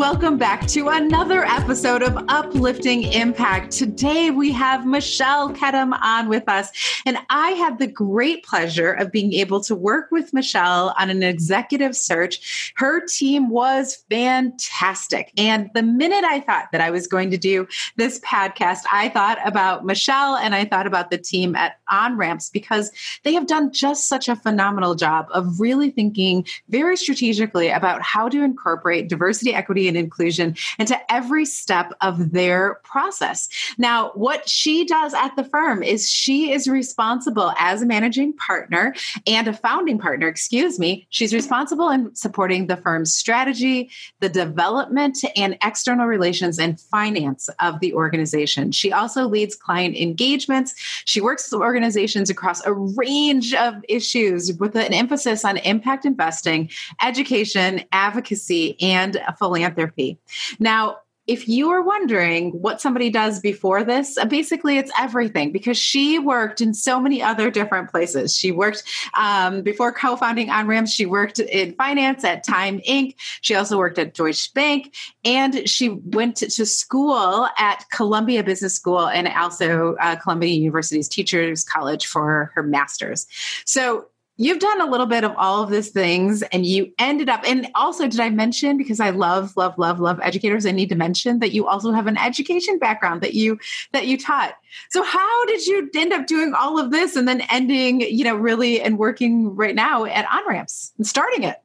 welcome back to another episode of Uplifting Impact. Today we have Michelle Kedem on with us, and I had the great pleasure of being able to work with Michelle on an executive search. Her team was fantastic. And the minute I thought that I was going to do this podcast, I thought about Michelle and I thought about the team at On Ramps because they have done just such a phenomenal job of really thinking very strategically about how to incorporate diversity, equity, and inclusion into every step of their process. Now, what she does at the firm is she is responsible as a managing partner and a founding partner, excuse me. She's responsible in supporting the firm's strategy, the development and external relations and finance of the organization. She also leads client engagements. She works with organizations across a range of issues with an emphasis on impact investing, education, advocacy, and philanthropy. Now, if you are wondering what somebody does before this, uh, basically it's everything because she worked in so many other different places. She worked um, before co founding On Ramps, she worked in finance at Time Inc. She also worked at Deutsche Bank and she went to, to school at Columbia Business School and also uh, Columbia University's Teachers College for her master's. So you've done a little bit of all of these things and you ended up and also did i mention because i love love love love educators i need to mention that you also have an education background that you that you taught. So how did you end up doing all of this and then ending you know really and working right now at on ramps and starting it?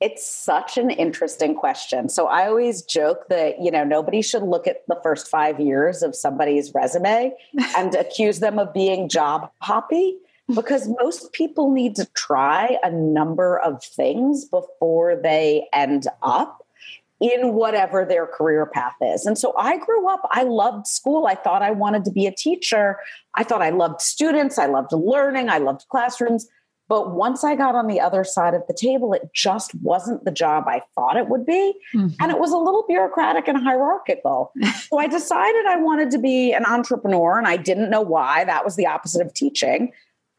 It's such an interesting question. So I always joke that, you know, nobody should look at the first five years of somebody's resume and accuse them of being job hoppy because most people need to try a number of things before they end up in whatever their career path is. And so I grew up, I loved school. I thought I wanted to be a teacher. I thought I loved students. I loved learning. I loved classrooms. But once I got on the other side of the table, it just wasn't the job I thought it would be. Mm-hmm. And it was a little bureaucratic and hierarchical. so I decided I wanted to be an entrepreneur and I didn't know why. That was the opposite of teaching.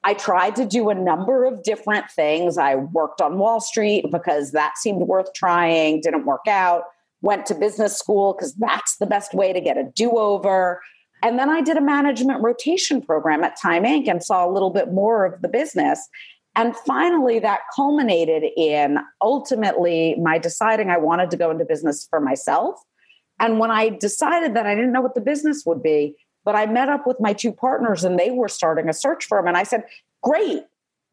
I tried to do a number of different things. I worked on Wall Street because that seemed worth trying, didn't work out. Went to business school because that's the best way to get a do over. And then I did a management rotation program at Time Inc. and saw a little bit more of the business. And finally, that culminated in ultimately my deciding I wanted to go into business for myself. And when I decided that I didn't know what the business would be, but I met up with my two partners and they were starting a search firm. And I said, Great,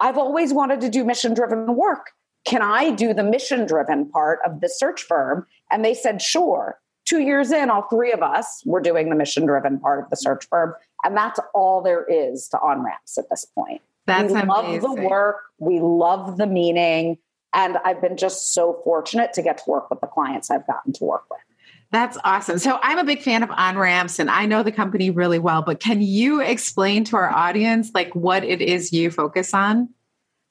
I've always wanted to do mission driven work. Can I do the mission driven part of the search firm? And they said, Sure. Two years in, all three of us were doing the mission driven part of the search firm. And that's all there is to on ramps at this point. That's we amazing. love the work, we love the meaning. And I've been just so fortunate to get to work with the clients I've gotten to work with. That's awesome. So I'm a big fan of On Ramps and I know the company really well, but can you explain to our audience like what it is you focus on?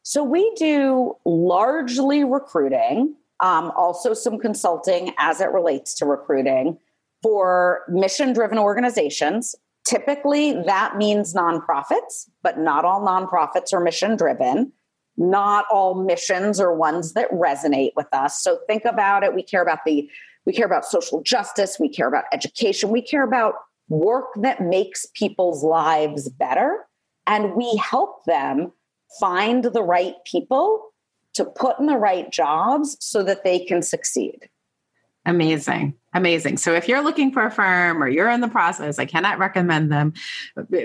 So we do largely recruiting, um, also some consulting as it relates to recruiting for mission driven organizations. Typically, that means nonprofits, but not all nonprofits are mission driven. Not all missions are ones that resonate with us. So think about it. We care about the we care about social justice. We care about education. We care about work that makes people's lives better. And we help them find the right people to put in the right jobs so that they can succeed. Amazing. Amazing. So if you're looking for a firm or you're in the process, I cannot recommend them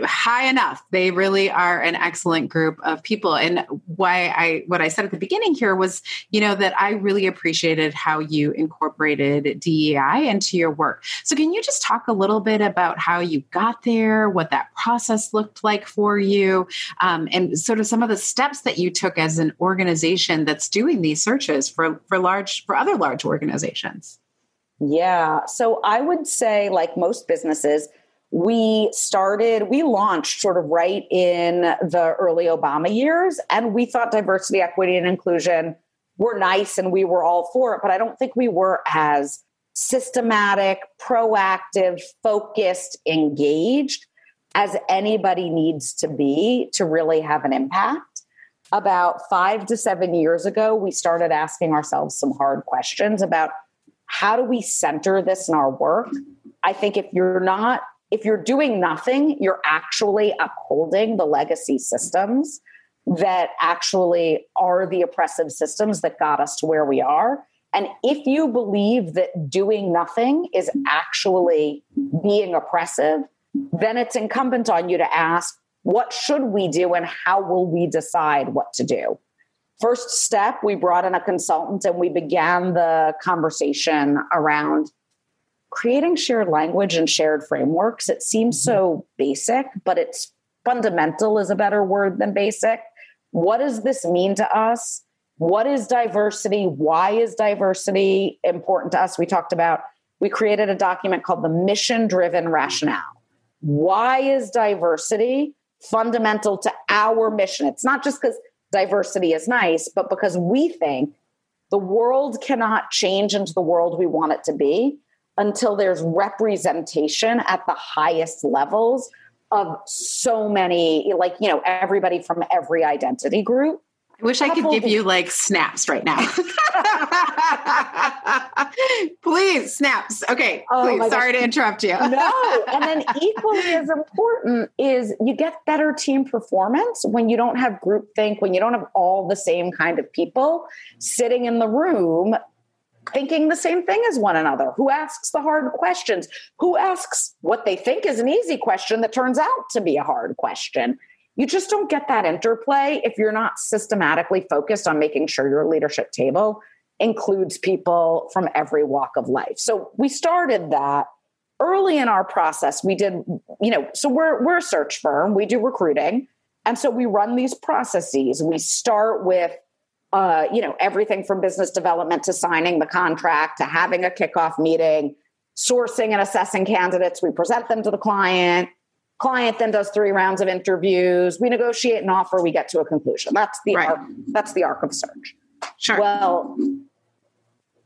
high enough. They really are an excellent group of people. And why I what I said at the beginning here was, you know, that I really appreciated how you incorporated DEI into your work. So can you just talk a little bit about how you got there, what that process looked like for you, um, and sort of some of the steps that you took as an organization that's doing these searches for for large for other large organizations? Yeah. So I would say, like most businesses, we started, we launched sort of right in the early Obama years, and we thought diversity, equity, and inclusion were nice and we were all for it. But I don't think we were as systematic, proactive, focused, engaged as anybody needs to be to really have an impact. About five to seven years ago, we started asking ourselves some hard questions about how do we center this in our work? I think if you're not, if you're doing nothing, you're actually upholding the legacy systems that actually are the oppressive systems that got us to where we are. And if you believe that doing nothing is actually being oppressive, then it's incumbent on you to ask, what should we do and how will we decide what to do? First step, we brought in a consultant and we began the conversation around creating shared language and shared frameworks. It seems mm-hmm. so basic, but it's fundamental is a better word than basic. What does this mean to us? What is diversity? Why is diversity important to us? We talked about, we created a document called the mission driven rationale. Why is diversity fundamental to our mission? It's not just because diversity is nice, but because we think the world cannot change into the world we want it to be until there's representation at the highest levels of so many, like, you know, everybody from every identity group. I wish I could give you like snaps right now. please, snaps. Okay, oh please. Sorry gosh. to interrupt you. no, and then equally as important is you get better team performance when you don't have group think, when you don't have all the same kind of people sitting in the room thinking the same thing as one another? Who asks the hard questions? Who asks what they think is an easy question that turns out to be a hard question? You just don't get that interplay if you're not systematically focused on making sure your leadership table includes people from every walk of life. So we started that early in our process. We did, you know, so we're we're a search firm, we do recruiting. And so we run these processes. We start with uh, you know, everything from business development to signing the contract to having a kickoff meeting, sourcing and assessing candidates. We present them to the client. Client then does three rounds of interviews. We negotiate an offer. We get to a conclusion. That's the right. arc, that's the arc of search. Sure. Well,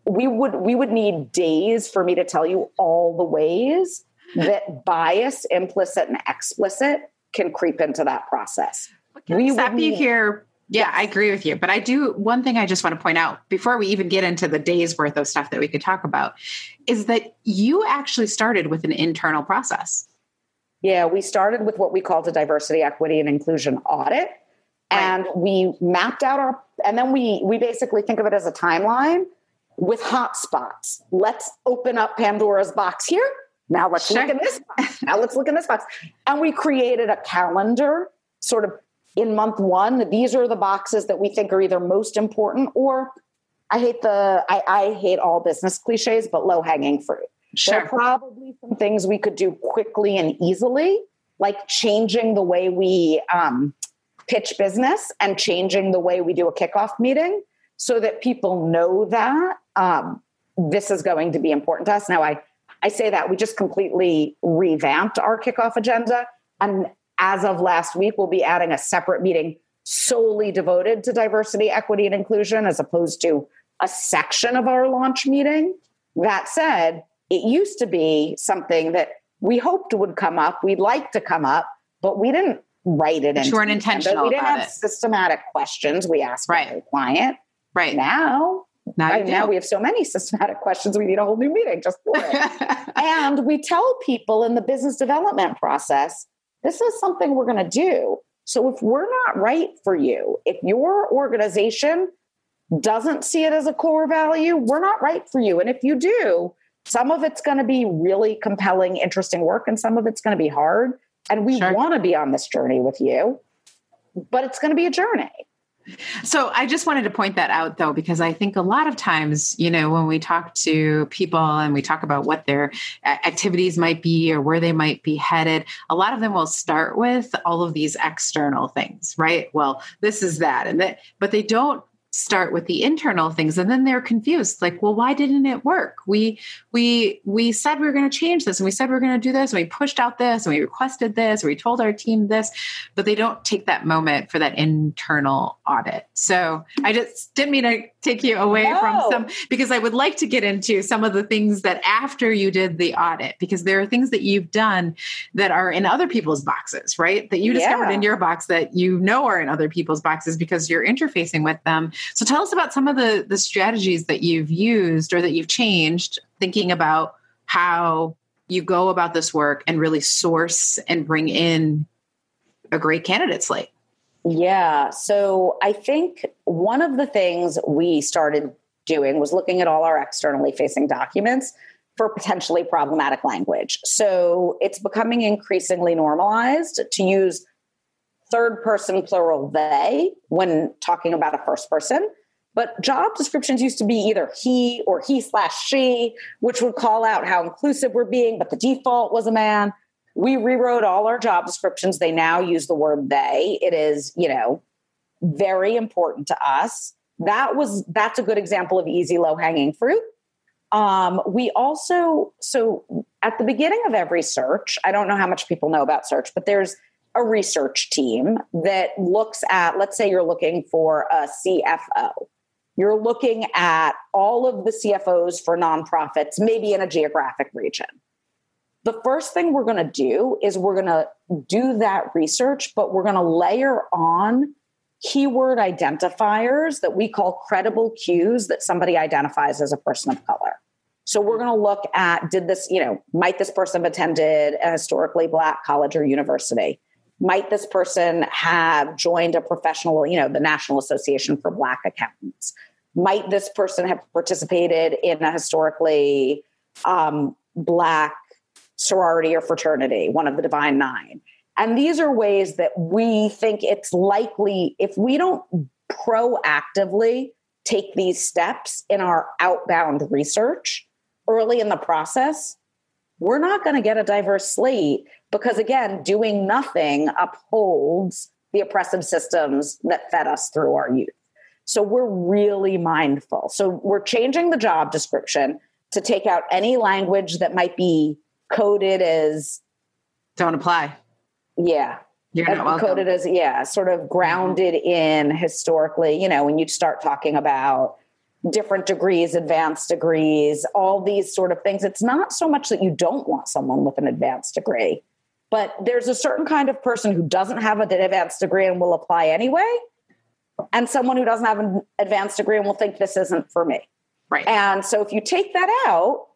we would we would need days for me to tell you all the ways that bias, implicit and explicit, can creep into that process. can We need, you here yeah, I agree with you. But I do one thing I just want to point out before we even get into the days worth of stuff that we could talk about is that you actually started with an internal process. Yeah, we started with what we called a diversity, equity, and inclusion audit. Right. And we mapped out our and then we we basically think of it as a timeline with hotspots. Let's open up Pandora's box here. Now let's sure. look in this. Box. Now let's look in this box. And we created a calendar sort of in month one, these are the boxes that we think are either most important or I hate the I, I hate all business cliches, but low hanging fruit. Sure. There are probably some things we could do quickly and easily, like changing the way we um, pitch business and changing the way we do a kickoff meeting so that people know that um, this is going to be important to us. Now, I, I say that we just completely revamped our kickoff agenda. And as of last week, we'll be adding a separate meeting solely devoted to diversity, equity, and inclusion as opposed to a section of our launch meeting. That said, it used to be something that we hoped would come up, we'd like to come up, but we didn't write it. in. weren't intentional. We didn't have it. systematic questions we asked right. the client. Right now, now, right now we have so many systematic questions. We need a whole new meeting just for it. and we tell people in the business development process this is something we're going to do. So if we're not right for you, if your organization doesn't see it as a core value, we're not right for you. And if you do, some of it's going to be really compelling, interesting work, and some of it's going to be hard. And we sure. want to be on this journey with you, but it's going to be a journey. So I just wanted to point that out though, because I think a lot of times, you know, when we talk to people and we talk about what their activities might be or where they might be headed, a lot of them will start with all of these external things, right? Well, this is that and that, but they don't start with the internal things and then they're confused like well why didn't it work we we we said we were going to change this and we said we are going to do this and we pushed out this and we requested this and we told our team this but they don't take that moment for that internal audit so i just didn't mean to take you away no. from some because i would like to get into some of the things that after you did the audit because there are things that you've done that are in other people's boxes right that you discovered yeah. in your box that you know are in other people's boxes because you're interfacing with them So tell us about some of the the strategies that you've used or that you've changed thinking about how you go about this work and really source and bring in a great candidate slate. Yeah. So I think one of the things we started doing was looking at all our externally facing documents for potentially problematic language. So it's becoming increasingly normalized to use third person plural they when talking about a first person. But job descriptions used to be either he or he slash she, which would call out how inclusive we're being, but the default was a man. We rewrote all our job descriptions. They now use the word they. It is, you know, very important to us. That was that's a good example of easy low hanging fruit. Um, we also so at the beginning of every search, I don't know how much people know about search, but there's a research team that looks at, let's say you're looking for a CFO. You're looking at all of the CFOs for nonprofits, maybe in a geographic region. The first thing we're going to do is we're going to do that research, but we're going to layer on keyword identifiers that we call credible cues that somebody identifies as a person of color. So we're going to look at did this, you know, might this person have attended a historically black college or university? Might this person have joined a professional, you know, the National Association for Black Accountants? Might this person have participated in a historically um, black sorority or fraternity, one of the Divine Nine? And these are ways that we think it's likely if we don't proactively take these steps in our outbound research early in the process, we're not going to get a diverse slate because, again, doing nothing upholds the oppressive systems that fed us through our youth. So we're really mindful. So we're changing the job description to take out any language that might be coded as don't apply. Yeah. You're not welcome. coded as yeah, sort of grounded mm-hmm. in historically, you know, when you start talking about different degrees, advanced degrees, all these sort of things. It's not so much that you don't want someone with an advanced degree, but there's a certain kind of person who doesn't have an advanced degree and will apply anyway, and someone who doesn't have an advanced degree and will think this isn't for me. Right. And so if you take that out,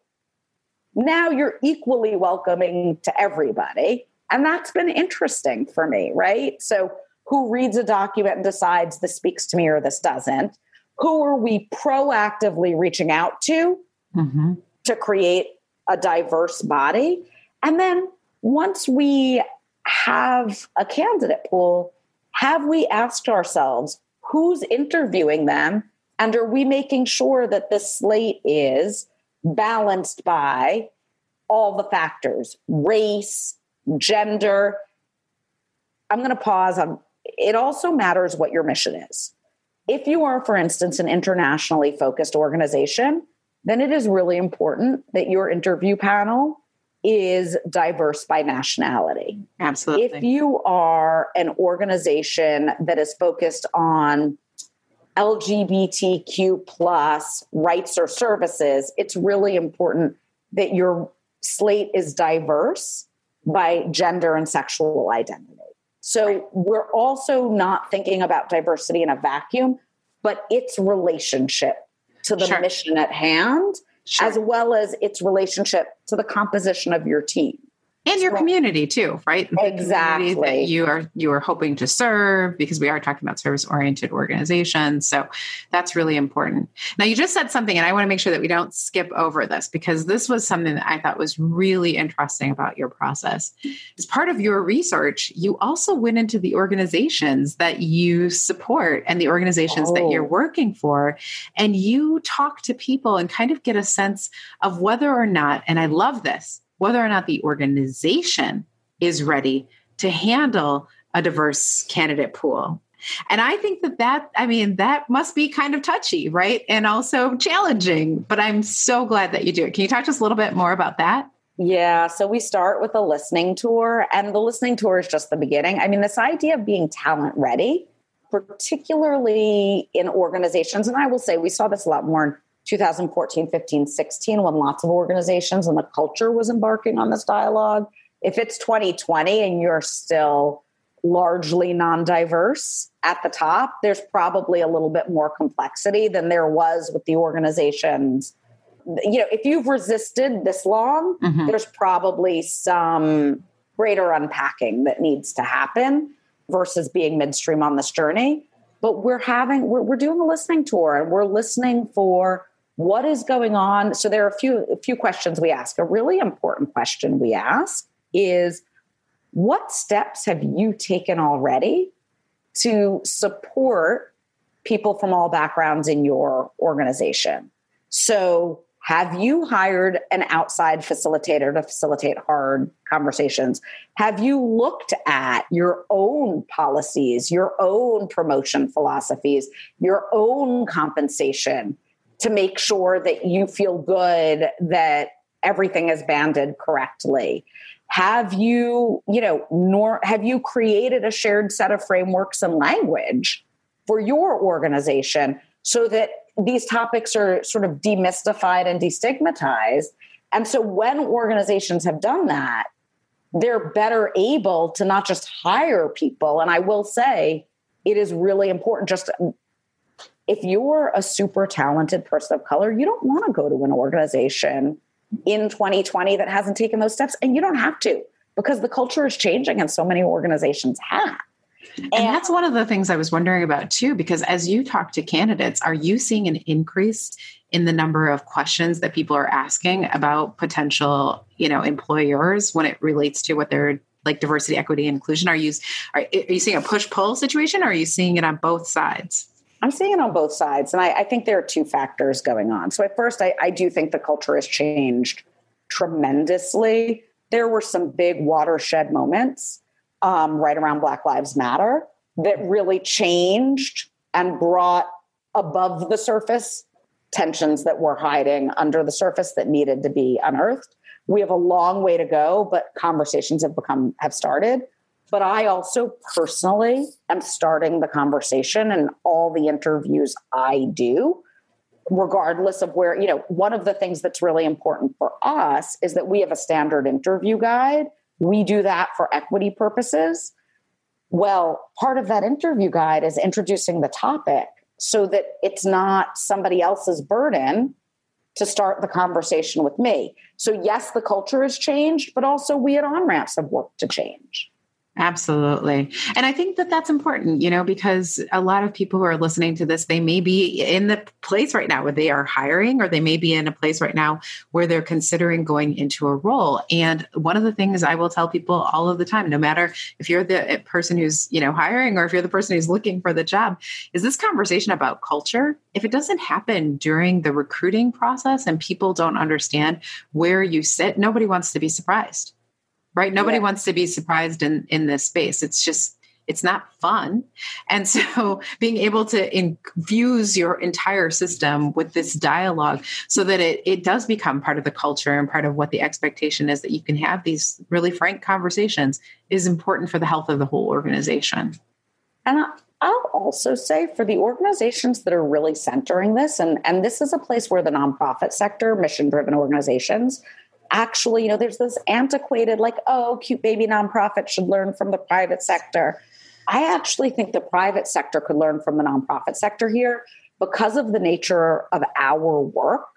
now you're equally welcoming to everybody. And that's been interesting for me, right? So who reads a document and decides this speaks to me or this doesn't? who are we proactively reaching out to mm-hmm. to create a diverse body? And then once we have a candidate pool, have we asked ourselves who's interviewing them? And are we making sure that the slate is balanced by all the factors race, gender? I'm going to pause on it also matters what your mission is. If you are, for instance, an internationally focused organization, then it is really important that your interview panel is diverse by nationality. Absolutely. If you are an organization that is focused on LGBTQ plus rights or services, it's really important that your slate is diverse by gender and sexual identity. So we're also not thinking about diversity in a vacuum, but its relationship to the sure. mission at hand, sure. as well as its relationship to the composition of your team and your community too right? Exactly that you are you are hoping to serve because we are talking about service oriented organizations. So that's really important. Now you just said something and i want to make sure that we don't skip over this because this was something that i thought was really interesting about your process. As part of your research you also went into the organizations that you support and the organizations oh. that you're oh. working for and you talk to people and kind of get a sense of whether or not and i love this whether or not the organization is ready to handle a diverse candidate pool. And I think that that, I mean, that must be kind of touchy, right? And also challenging, but I'm so glad that you do it. Can you talk to us a little bit more about that? Yeah, so we start with a listening tour, and the listening tour is just the beginning. I mean, this idea of being talent ready, particularly in organizations, and I will say we saw this a lot more 2014, 15, 16, when lots of organizations and the culture was embarking on this dialogue. If it's 2020 and you're still largely non diverse at the top, there's probably a little bit more complexity than there was with the organizations. You know, if you've resisted this long, mm-hmm. there's probably some greater unpacking that needs to happen versus being midstream on this journey. But we're having, we're, we're doing a listening tour and we're listening for what is going on. So there are a few, a few questions we ask. A really important question we ask is what steps have you taken already to support people from all backgrounds in your organization? So, have you hired an outside facilitator to facilitate hard conversations? Have you looked at your own policies, your own promotion philosophies, your own compensation to make sure that you feel good that everything is banded correctly? have you you know nor have you created a shared set of frameworks and language for your organization so that these topics are sort of demystified and destigmatized and so when organizations have done that they're better able to not just hire people and i will say it is really important just if you're a super talented person of color you don't want to go to an organization in 2020 that hasn't taken those steps. And you don't have to because the culture is changing and so many organizations have. And, and, that's one of the things I was wondering about too, because as you talk to candidates, are you seeing an increase in the number of questions that people are asking about potential, you know, employers when it relates to what they're like diversity, equity, inclusion? Are you are, are you seeing a push pull situation? Or are you seeing it on both sides? I'm seeing it on both sides. And I, I think there are two factors going on. So, at first, I, I do think the culture has changed tremendously. There were some big watershed moments um, right around Black Lives Matter that really changed and brought above the surface tensions that were hiding under the surface that needed to be unearthed. We have a long way to go, but conversations have become have started. But I also personally am starting the conversation and all the interviews I do, regardless of where, you know, one of the things that's really important for us is that we have a standard interview guide. We do that for equity purposes. Well, part of that interview guide is introducing the topic so that it's not somebody else's burden to start the conversation with me. So, yes, the culture has changed, but also we at OnRamps have worked to change. Absolutely. And I think that that's important, you know, because a lot of people who are listening to this, they may be in the place right now where they are hiring, or they may be in a place right now where they're considering going into a role. And one of the things I will tell people all of the time, no matter if you're the person who's, you know, hiring or if you're the person who's looking for the job, is this conversation about culture. If it doesn't happen during the recruiting process and people don't understand where you sit, nobody wants to be surprised right? Nobody yeah. wants to be surprised in in this space. It's just it's not fun. And so being able to infuse your entire system with this dialogue so that it, it does become part of the culture and part of what the expectation is that you can have these really frank conversations is important for the health of the whole organization. And I'll also say for the organizations that are really centering this, and, and this is a place where the nonprofit sector, mission driven organizations, actually, you know, there's this antiquated, like, oh, cute baby nonprofit should learn from the private sector. I actually think the private sector could learn from the nonprofit sector here because of the nature of our work.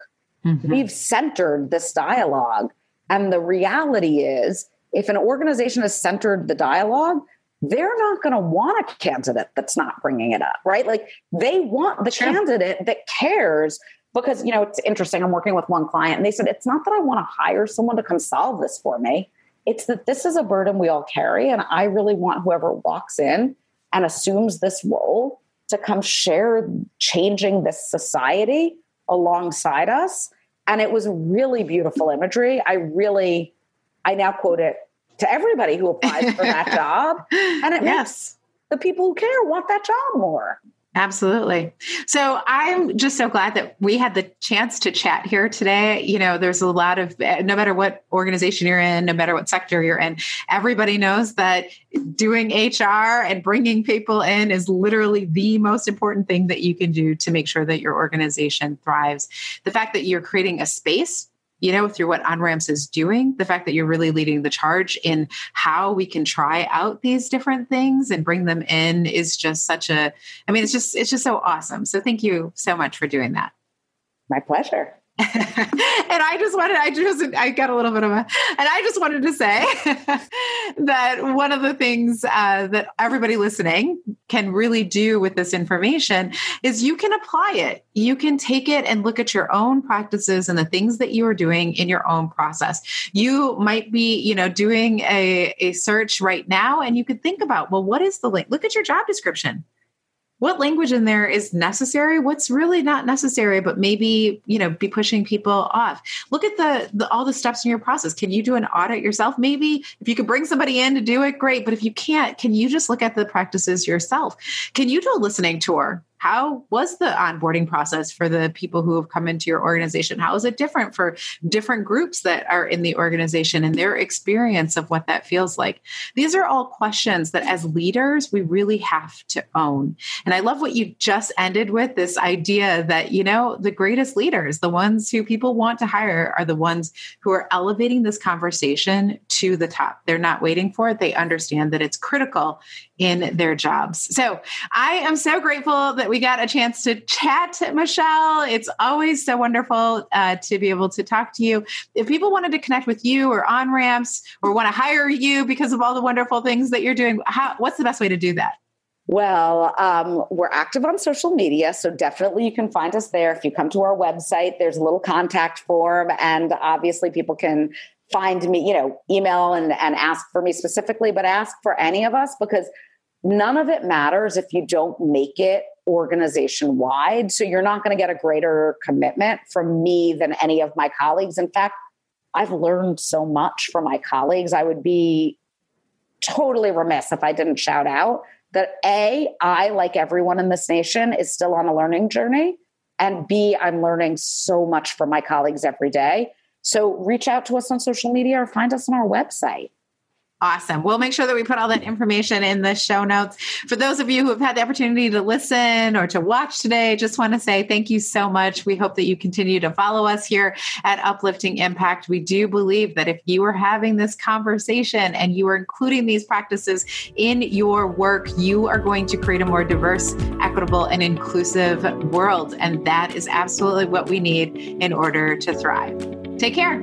Mm-hmm. We've centered this dialogue. And the reality is, if an organization has centered the dialogue, they're not going to want a candidate that's not bringing it up, right? Like they want the candidate that cares because you know it's interesting i'm working with one client and they said it's not that i want to hire someone to come solve this for me. It's that this is a burden we all carry and i really want whoever walks in and assumes this role to come share changing this society alongside us. And it was really beautiful imagery. I really i now quote it to everybody who applies for that job and it yes. makes the people who care want that job more Absolutely. So I'm just so glad that we had the chance to chat here today. You know, there's a lot of, no matter what organization you're in, no matter what sector you're in, everybody knows that doing HR and bringing people in is literally the most important thing that you can do to make sure that your organization thrives. The fact that you're creating a space you know, through what OnRamps is doing, the fact that you're really leading the charge in how we can try out these different things and bring them in is just such a, I mean, it's just, it's just so awesome. So thank you so much for doing that. My pleasure. and I just wanted, I just, I got a little bit of a, and I just wanted to say that one of the things uh, that everybody listening can really do with this information is you can apply it. You can take it and look at your own practices and the things that you are doing in your own process. You might be, you know, doing a, a search right now and you could think about, well, what is the link? Look at your job description what language in there is necessary what's really not necessary but maybe you know be pushing people off. Look at the, the, all the steps in your process. Can you do an audit yourself? Maybe if you could bring somebody in to do it great. But if you can't can you just look at the practices yourself? Can you do a listening tour how was the onboarding process for the people who have come into your organization? How is it different for different groups that are in the organization and their experience of what that feels like? These are all questions that as leaders we really have to own. And i love what you just ended with this idea that you know the greatest leaders the ones who people want to hire are the ones who are elevating this conversation to the top. They're not waiting for it. They understand that it's critical in their jobs so i am so grateful that we got a chance to chat, Michelle. It's always so wonderful uh, to be able to talk to you. If people wanted to connect with you or on ramps or want to hire you because of all the wonderful things that you're doing, how, what's the best way to do that? Well, um, we're active on social media, so definitely you can find us there. If you come to our website, there's a little contact form, and obviously people can find me, you know, email and, and ask for me specifically, but ask for any of us because none of it matters if you don't make it organization wide. So you're not going to get a greater commitment from me than any of my colleagues. In fact, I've learned so much from my colleagues. I would be totally remiss if I didn't shout out that A, I, like everyone in this nation, is still on a learning journey. And B, I'm learning so much from my colleagues every day. So reach out to us on social media or find us on our website. Awesome. We'll make sure that we put all that information in the show notes. For those of you who have had the opportunity to listen or to watch today, just want to say thank you so much. We hope that you continue to follow us here at Uplifting Impact. We do believe that if you are having this conversation and you are including these practices in your work, you are going to create a more diverse, equitable, and inclusive world. And that is absolutely what we need in order to thrive. Take care.